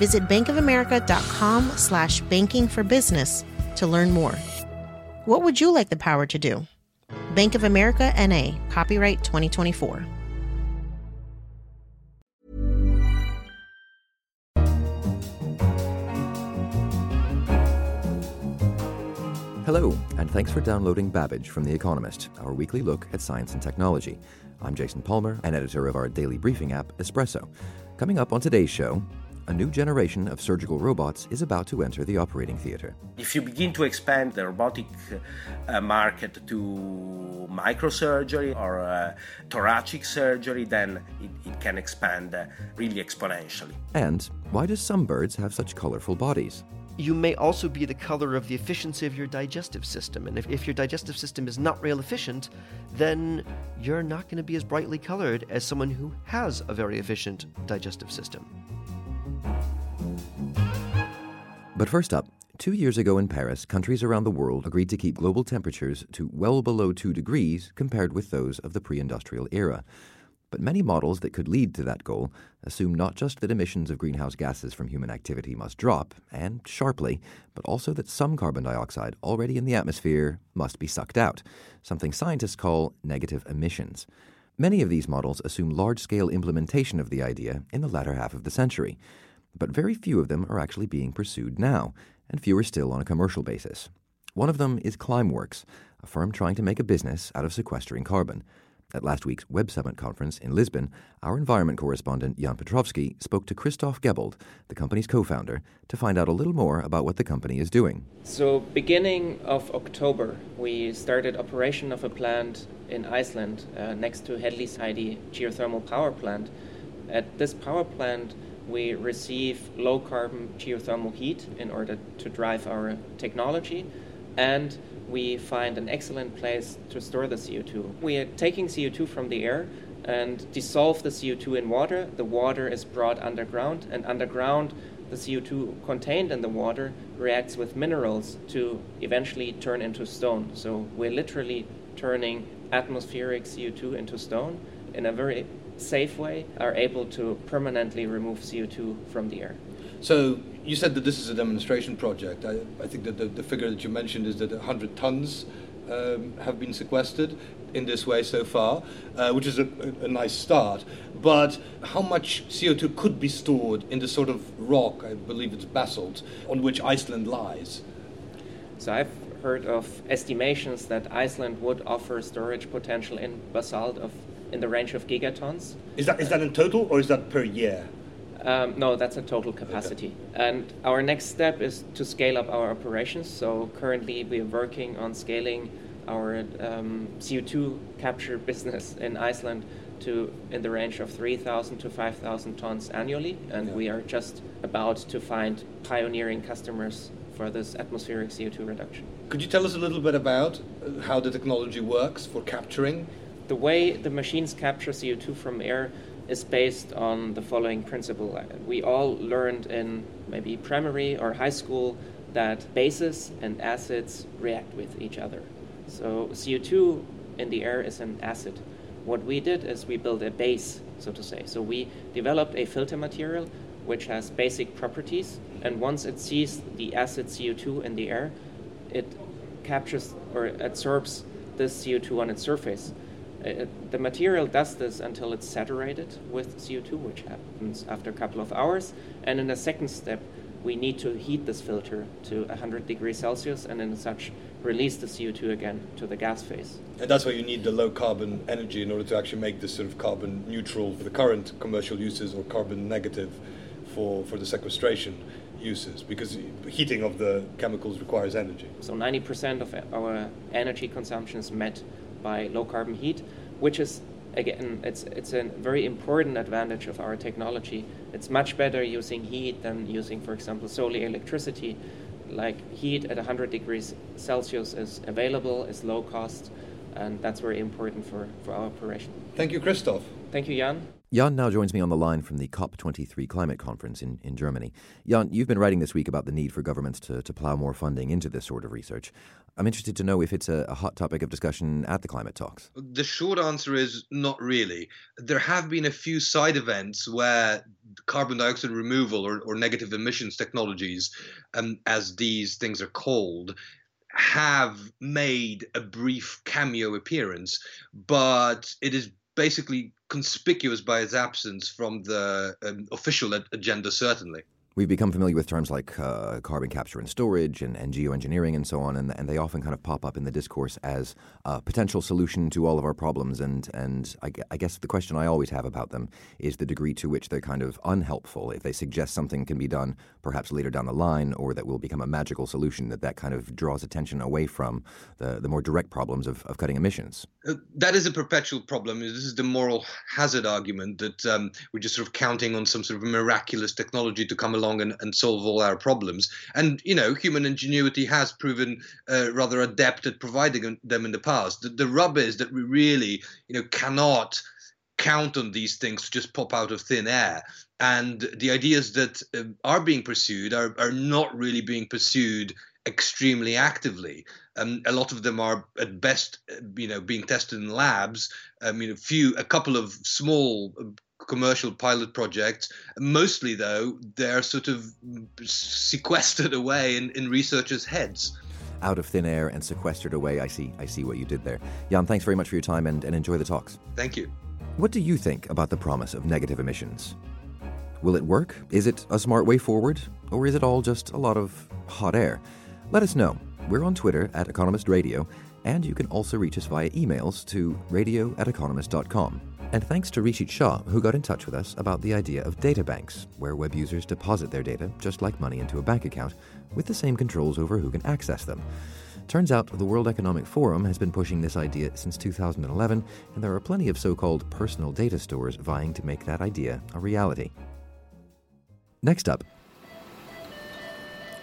Visit bankofamerica.com slash banking for business to learn more. What would you like the power to do? Bank of America NA, copyright 2024. Hello, and thanks for downloading Babbage from The Economist, our weekly look at science and technology. I'm Jason Palmer, an editor of our daily briefing app, Espresso. Coming up on today's show, a new generation of surgical robots is about to enter the operating theater. If you begin to expand the robotic uh, market to microsurgery or uh, thoracic surgery, then it, it can expand uh, really exponentially. And why do some birds have such colorful bodies? you may also be the color of the efficiency of your digestive system. And if, if your digestive system is not real efficient, then you're not going to be as brightly colored as someone who has a very efficient digestive system. But first up, two years ago in Paris, countries around the world agreed to keep global temperatures to well below 2 degrees compared with those of the pre industrial era. But many models that could lead to that goal assume not just that emissions of greenhouse gases from human activity must drop, and sharply, but also that some carbon dioxide already in the atmosphere must be sucked out, something scientists call negative emissions. Many of these models assume large scale implementation of the idea in the latter half of the century but very few of them are actually being pursued now, and fewer still on a commercial basis. One of them is Climeworks, a firm trying to make a business out of sequestering carbon. At last week's Web Summit conference in Lisbon, our environment correspondent Jan Piotrowski spoke to Christoph Gebald, the company's co founder, to find out a little more about what the company is doing. So, beginning of October, we started operation of a plant in Iceland uh, next to Hellisheidi geothermal power plant. At this power plant, we receive low carbon geothermal heat in order to drive our technology, and we find an excellent place to store the CO2. We are taking CO2 from the air and dissolve the CO2 in water. The water is brought underground, and underground, the CO2 contained in the water reacts with minerals to eventually turn into stone. So we're literally turning atmospheric CO2 into stone in a very safe way are able to permanently remove CO2 from the air. So you said that this is a demonstration project. I, I think that the, the, figure that you mentioned is that 100 tons um, have been sequestered in this way so far, uh, which is a, a, a, nice start. But how much CO2 could be stored in the sort of rock, I believe it's basalt, on which Iceland lies? So I've heard of estimations that Iceland would offer storage potential in basalt of in the range of gigatons. Is that is that in total or is that per year? Um, no, that's a total capacity. Okay. And our next step is to scale up our operations. So currently we are working on scaling our um, CO2 capture business in Iceland to in the range of 3,000 to 5,000 tons annually, and yeah. we are just about to find pioneering customers for this atmospheric CO2 reduction. Could you tell us a little bit about how the technology works for capturing the way the machines capture CO2 from air is based on the following principle. We all learned in maybe primary or high school that bases and acids react with each other. So CO2 in the air is an acid. What we did is we built a base, so to say. So we developed a filter material which has basic properties, and once it sees the acid CO2 in the air, it captures or absorbs this CO2 on its surface. Uh, the material does this until it's saturated with CO2, which happens after a couple of hours. And in the second step, we need to heat this filter to 100 degrees Celsius and in such release the CO2 again to the gas phase. And that's why you need the low carbon energy in order to actually make this sort of carbon neutral for the current commercial uses or carbon negative for, for the sequestration uses because heating of the chemicals requires energy. So 90% of our energy consumption is met by low carbon heat, which is again, it's it's a very important advantage of our technology. It's much better using heat than using, for example, solely electricity. Like heat at 100 degrees Celsius is available, is low cost, and that's very important for, for our operation. Thank you, Christoph. Thank you, Jan. Jan now joins me on the line from the COP23 climate conference in, in Germany. Jan, you've been writing this week about the need for governments to, to plow more funding into this sort of research. I'm interested to know if it's a, a, hot topic of discussion at the climate talks. The short answer is not really. There have been a few side events where carbon dioxide removal or, or negative emissions technologies, um, as these things are called, have made a brief cameo appearance, but it is basically conspicuous by its absence from the um, official agenda, certainly. We've become familiar with terms like uh, carbon capture and storage and, and geoengineering and so on, and, and, they often kind of pop up in the discourse as a potential solution to all of our problems. And, and I, I, guess the question I always have about them is the degree to which they're kind of unhelpful. If they suggest something can be done perhaps later down the line or that will become a magical solution, that that kind of draws attention away from the, the more direct problems of, of cutting emissions. Uh, that is a perpetual problem. This is the moral hazard argument that um, we're just sort of counting on some sort of miraculous technology to come along and, and solve all our problems. And, you know, human ingenuity has proven uh, rather adept at providing them in the past. The, the rub is that we really, you know, cannot count on these things to just pop out of thin air. And the ideas that uh, are being pursued are, are not really being pursued extremely actively. Um, a lot of them are at best, uh, you know, being tested in labs. I mean, a few, a couple of small commercial pilot projects. Mostly, though, they're sort of sequestered away in, in researchers' heads. Out of thin air and sequestered away. I see. I see what you did there. Jan, thanks very much for your time and, and enjoy the talks. Thank you. What do you think about the promise of negative emissions? Will it work? Is it a smart way forward? Or is it all just a lot of hot air? Let us know. We're on Twitter at Economist Radio, and you can also reach us via emails to radio at economist.com. And thanks to Rishit Shah, who got in touch with us about the idea of data banks, where web users deposit their data, just like money into a bank account, with the same controls over who can access them. Turns out the World Economic Forum has been pushing this idea since 2011, and there are plenty of so called personal data stores vying to make that idea a reality. Next up,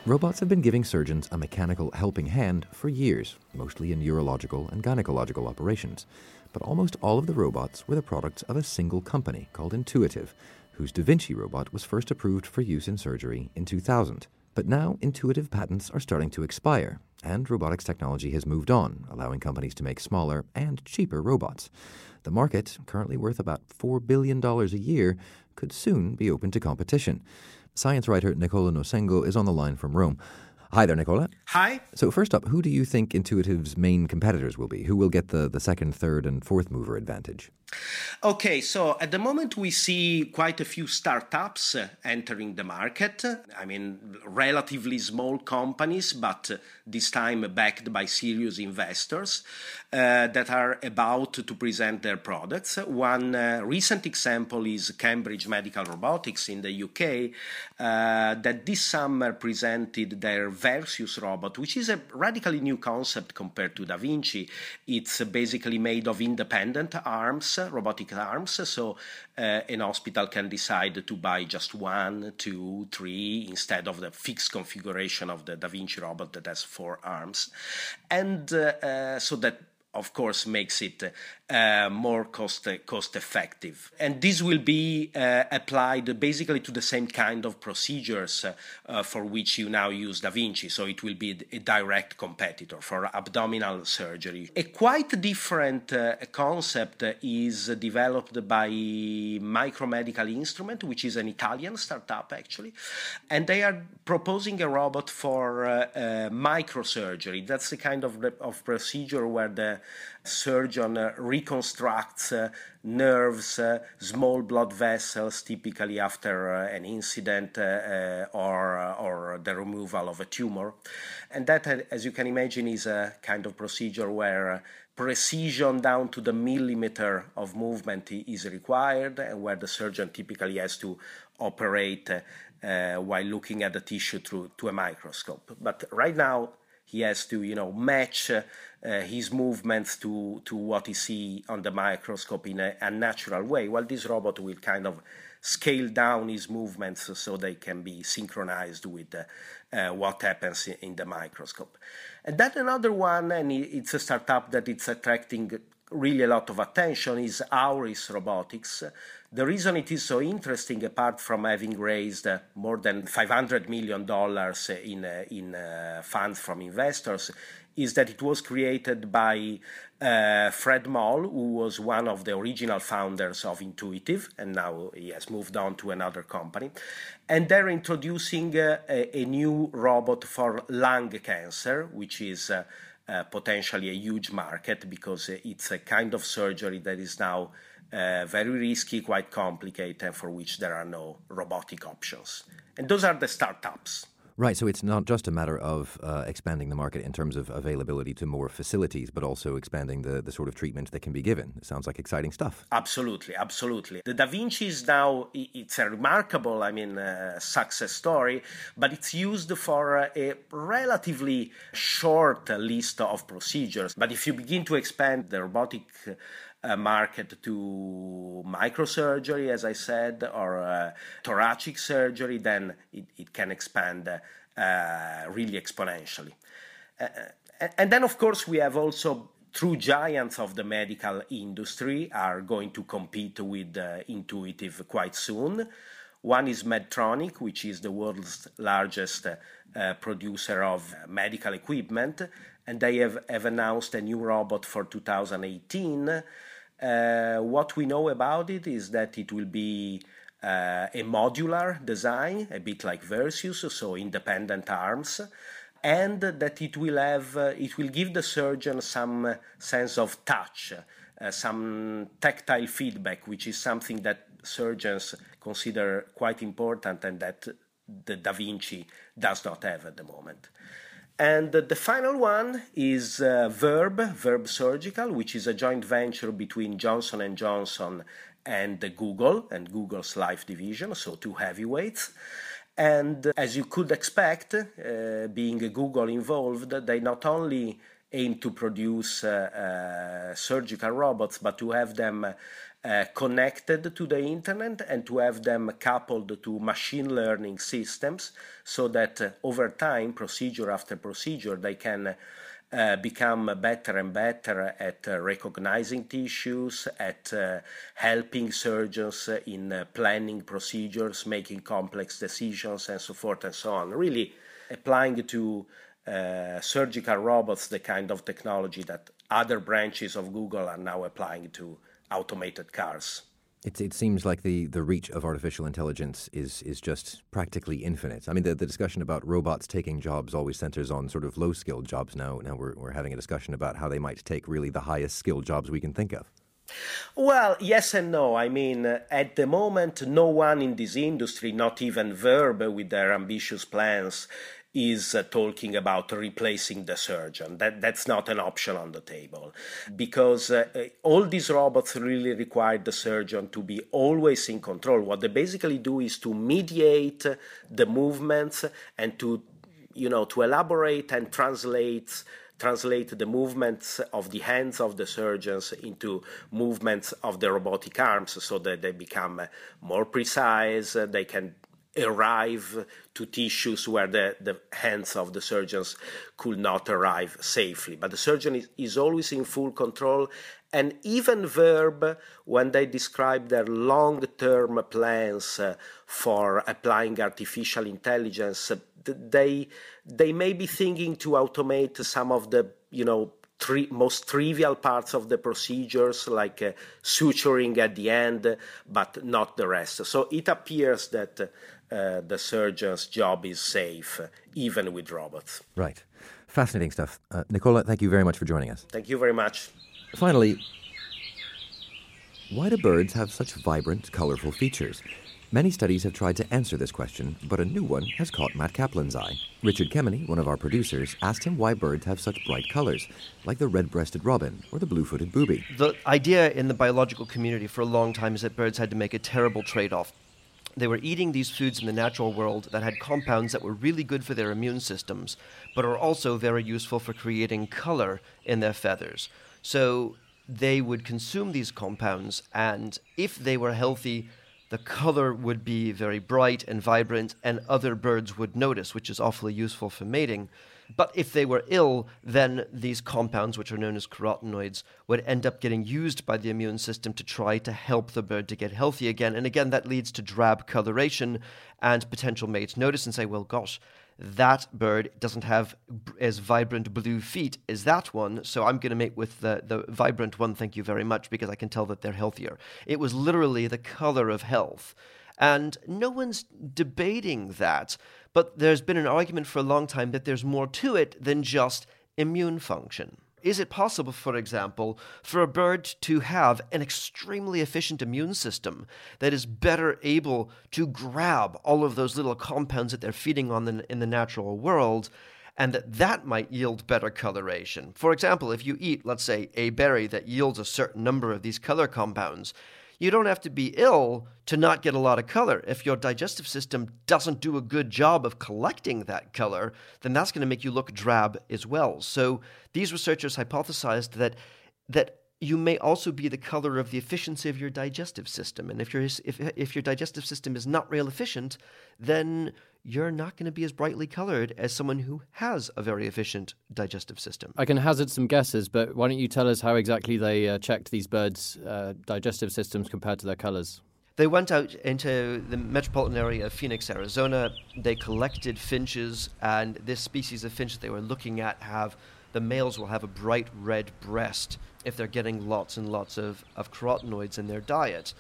robots have been giving surgeons a mechanical helping hand for years, mostly in urological and gynecological operations but almost all of the robots were the products of a single company called Intuitive, whose Da Vinci robot was first approved for use in surgery in 2000. But now Intuitive patents are starting to expire, and robotics technology has moved on, allowing companies to make smaller and cheaper robots. The market, currently worth about $4 billion a year, could soon be open to competition. Science writer Nicola Nosengo is on the line from Rome. Hi there, Nicola. Hi. So, first up, who do you think Intuitive's main competitors will be? Who will get the, the second, third, and fourth mover advantage? Okay, so at the moment we see quite a few startups uh, entering the market. I mean, relatively small companies, but this time backed by serious investors uh, that are about to present their products. One uh, recent example is Cambridge Medical Robotics in the UK, uh, that this summer presented their Versius robot, which is a radically new concept compared to Da Vinci. It's basically made of independent arms robotic arms. So uh, an hospital can decide to buy just one, two, three instead of the fixed configuration of the Da Vinci robot that has four arms. And uh, uh, so that of course makes it uh, more cost cost effective. And this will be uh, applied basically to the same kind of procedures uh, for which you now use Da Vinci. So it will be a direct competitor for abdominal surgery. A quite different uh, concept is developed by Micromedical Instrument, which is an Italian startup actually, and they are proposing a robot for uh, uh, microsurgery. That's the kind of, of procedure where the surgeon reconstructs uh, nerves, uh, small blood vessels, typically after uh, an incident or, or the removal of a tumor. And that, as you can imagine, is a kind of procedure where precision down to the millimeter of movement is required, and where the surgeon typically has to operate uh, while looking at the tissue through to a microscope. But right now, he has to you know match uh, his movements to to what he see on the microscope in a, a, natural way. Well, this robot will kind of scale down his movements so they can be synchronized with uh, uh, what happens in, in, the microscope. And then another one, and it's a startup that it's attracting really a lot of attention, is Auris Robotics. The reason it is so interesting, apart from having raised more than $500 million in, in uh, funds from investors, is that it was created by uh, Fred Moll, who was one of the original founders of Intuitive, and now he has moved on to another company. And they're introducing uh, a, a, new robot for lung cancer, which is uh, uh potentially a huge market because it's a kind of surgery that is now uh, very risky, quite complicated, and for which there are no robotic options. And those are the startups. Right, so it's not just a matter of uh, expanding the market in terms of availability to more facilities, but also expanding the, the sort of treatment that can be given. It sounds like exciting stuff. Absolutely, absolutely. The Da Vinci is now, it's a remarkable, I mean, uh, success story, but it's used for a relatively short list of procedures. But if you begin to expand the robotic uh, market to microsurgery, as I said, or uh, thoracic surgery, then it, it can expand uh, really exponentially. Uh, and then, of course, we have also true giants of the medical industry are going to compete with uh, Intuitive quite soon. One is Medtronic, which is the world's largest uh, producer of medical equipment, and they have, have announced a new robot for 2018 uh, what we know about it is that it will be uh, a modular design, a bit like Versius, so independent arms, and that it will have uh, it will give the surgeon some sense of touch, uh, some tactile feedback, which is something that surgeons consider quite important and that the Da Vinci does not have at the moment. And the final one is uh, Verb, Verb Surgical, which is a joint venture between Johnson and Johnson and Google and Google's Life division, so two heavyweights. And as you could expect, uh, being Google involved, they not only aim to produce uh, uh surgical robots, but to have them uh, connected to the internet and to have them coupled to machine learning systems so that uh, over time, procedure after procedure, they can uh, become better and better at uh, recognizing tissues, at uh, helping surgeons in planning procedures, making complex decisions, and so forth and so on. Really applying to surgical robots the kind of technology that other branches of Google are now applying to automated cars. It, it seems like the, the reach of artificial intelligence is is just practically infinite. I mean, the, the discussion about robots taking jobs always centers on sort of low skilled jobs now. Now we're, we're having a discussion about how they might take really the highest skilled jobs we can think of. Well, yes and no. I mean, uh, at the moment, no one in this industry, not even Verb with their ambitious plans, is uh, talking about replacing the surgeon. That, that's not an option on the table because uh, uh, all these robots really require the surgeon to be always in control. What they basically do is to mediate the movements and to, you know, to elaborate and translate translate the movements of the hands of the surgeons into movements of the robotic arms so that they become more precise, they can arrive to tissues where the, the hands of the surgeons could not arrive safely. But the surgeon is, is always in full control. And even Verb, when they describe their long term plans uh, for applying artificial intelligence, uh, they, they may be thinking to automate some of the you know Tri- most trivial parts of the procedures, like uh, suturing at the end, but not the rest. So it appears that uh, uh, the surgeon's job is safe, even with robots. Right. Fascinating stuff. Uh, Nicola, thank you very much for joining us. Thank you very much. Finally, why do birds have such vibrant, colorful features? Many studies have tried to answer this question, but a new one has caught Matt Kaplan's eye. Richard Kemeny, one of our producers, asked him why birds have such bright colors, like the red breasted robin or the blue footed booby. The idea in the biological community for a long time is that birds had to make a terrible trade off they were eating these foods in the natural world that had compounds that were really good for their immune systems, but are also very useful for creating color in their feathers. So they would consume these compounds, and if they were healthy, the color would be very bright and vibrant, and other birds would notice, which is awfully useful for mating. But if they were ill, then these compounds, which are known as carotenoids, would end up getting used by the immune system to try to help the bird to get healthy again. And again, that leads to drab coloration, and potential mates notice and say, well, gosh, that bird doesn't have as vibrant blue feet as that one, so I'm going to mate with the, the vibrant one, thank you very much, because I can tell that they're healthier. It was literally the color of health. And no one's debating that. But there's been an argument for a long time that there's more to it than just immune function. Is it possible, for example, for a bird to have an extremely efficient immune system that is better able to grab all of those little compounds that they're feeding on in the natural world and that that might yield better coloration? For example, if you eat, let's say, a berry that yields a certain number of these color compounds, you don't have to be ill to not get a lot of color. If your digestive system doesn't do a good job of collecting that color, then that's going to make you look drab as well. So these researchers hypothesized that that you may also be the color of the efficiency of your digestive system. And if your if if your digestive system is not real efficient, then you're not going to be as brightly colored as someone who has a very efficient digestive system. I can hazard some guesses, but why don't you tell us how exactly they uh, checked these birds' uh, digestive systems compared to their colors? They went out into the metropolitan area of Phoenix, Arizona. They collected finches, and this species of finch that they were looking at have the males will have a bright red breast if they're getting lots and lots of, of carotenoids in their diet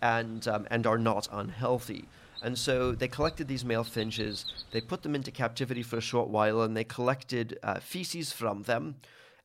and, um, and are not unhealthy. And so they collected these male finches, they put them into captivity for a short while, and they collected uh, feces from them,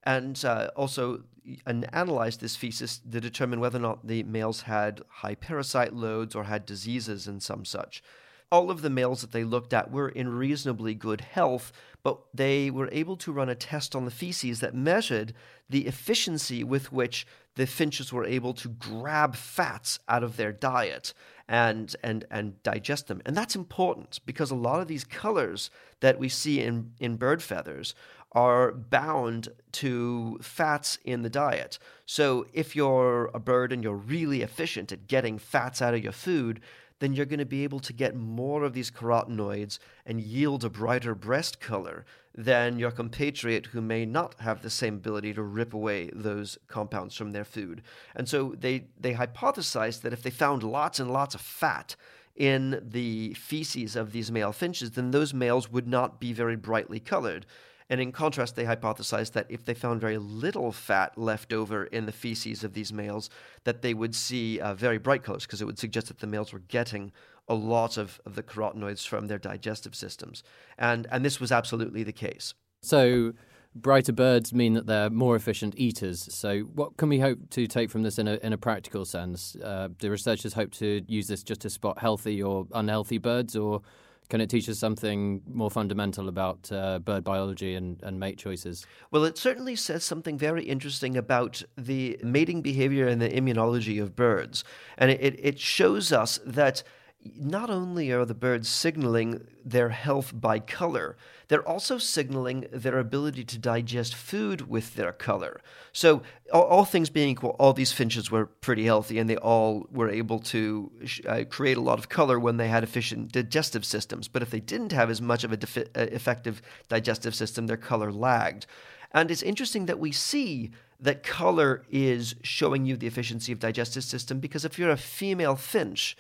and uh, also and analyzed this feces to determine whether or not the males had high parasite loads or had diseases and some such. All of the males that they looked at were in reasonably good health, but they were able to run a test on the feces that measured the efficiency with which the finches were able to grab fats out of their diet and and and digest them. And that's important because a lot of these colors that we see in in bird feathers are bound to fats in the diet. So if you're a bird and you're really efficient at getting fats out of your food, then you're going to be able to get more of these carotenoids and yield a brighter breast color than your compatriot who may not have the same ability to rip away those compounds from their food. And so they, they hypothesized that if they found lots and lots of fat in the feces of these male finches, then those males would not be very brightly colored. And in contrast, they hypothesized that if they found very little fat left over in the feces of these males, that they would see uh, very bright colors because it would suggest that the males were getting a lot of, of the carotenoids from their digestive systems. And, and this was absolutely the case. So, brighter birds mean that they're more efficient eaters. So, what can we hope to take from this in a, in a practical sense? Uh, do researchers hope to use this just to spot healthy or unhealthy birds, or can it teach us something more fundamental about uh, bird biology and, and mate choices? Well, it certainly says something very interesting about the mating behavior and the immunology of birds. And it, it shows us that not only are the birds signaling their health by color, they're also signaling their ability to digest food with their color. So, all, all things being equal, all these finches were pretty healthy and they all were able to uh, create a lot of color when they had efficient digestive systems. But if they didn't have as much of an defi- uh, effective digestive system, their color lagged. And it's interesting that we see that color is showing you the efficiency of digestive system because if you're a female finch,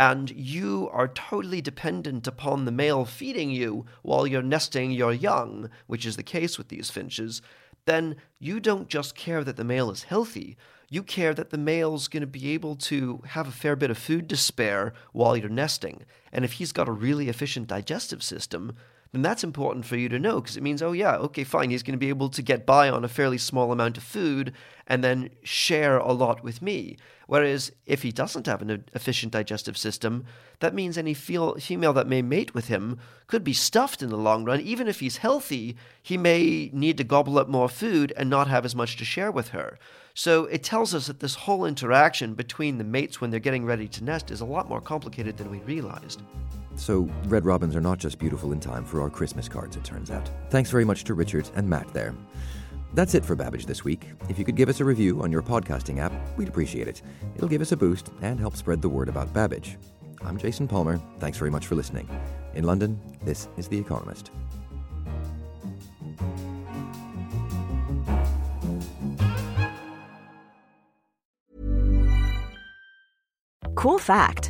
and you are totally dependent upon the male feeding you while you're nesting your young, which is the case with these finches, then you don't just care that the male is healthy. You care that the male's going to be able to have a fair bit of food to spare while you're nesting. And if he's got a really efficient digestive system, then that's important for you to know because it means, oh, yeah, okay, fine, he's going to be able to get by on a fairly small amount of food and then share a lot with me. Whereas if he doesn't have an efficient digestive system, that means any female that may mate with him could be stuffed in the long run. Even if he's healthy, he may need to gobble up more food and not have as much to share with her. So it tells us that this whole interaction between the mates when they're getting ready to nest is a lot more complicated than we realized. So, red robins are not just beautiful in time for our Christmas cards, it turns out. Thanks very much to Richard and Matt there. That's it for Babbage this week. If you could give us a review on your podcasting app, we'd appreciate it. It'll give us a boost and help spread the word about Babbage. I'm Jason Palmer. Thanks very much for listening. In London, this is The Economist. Cool fact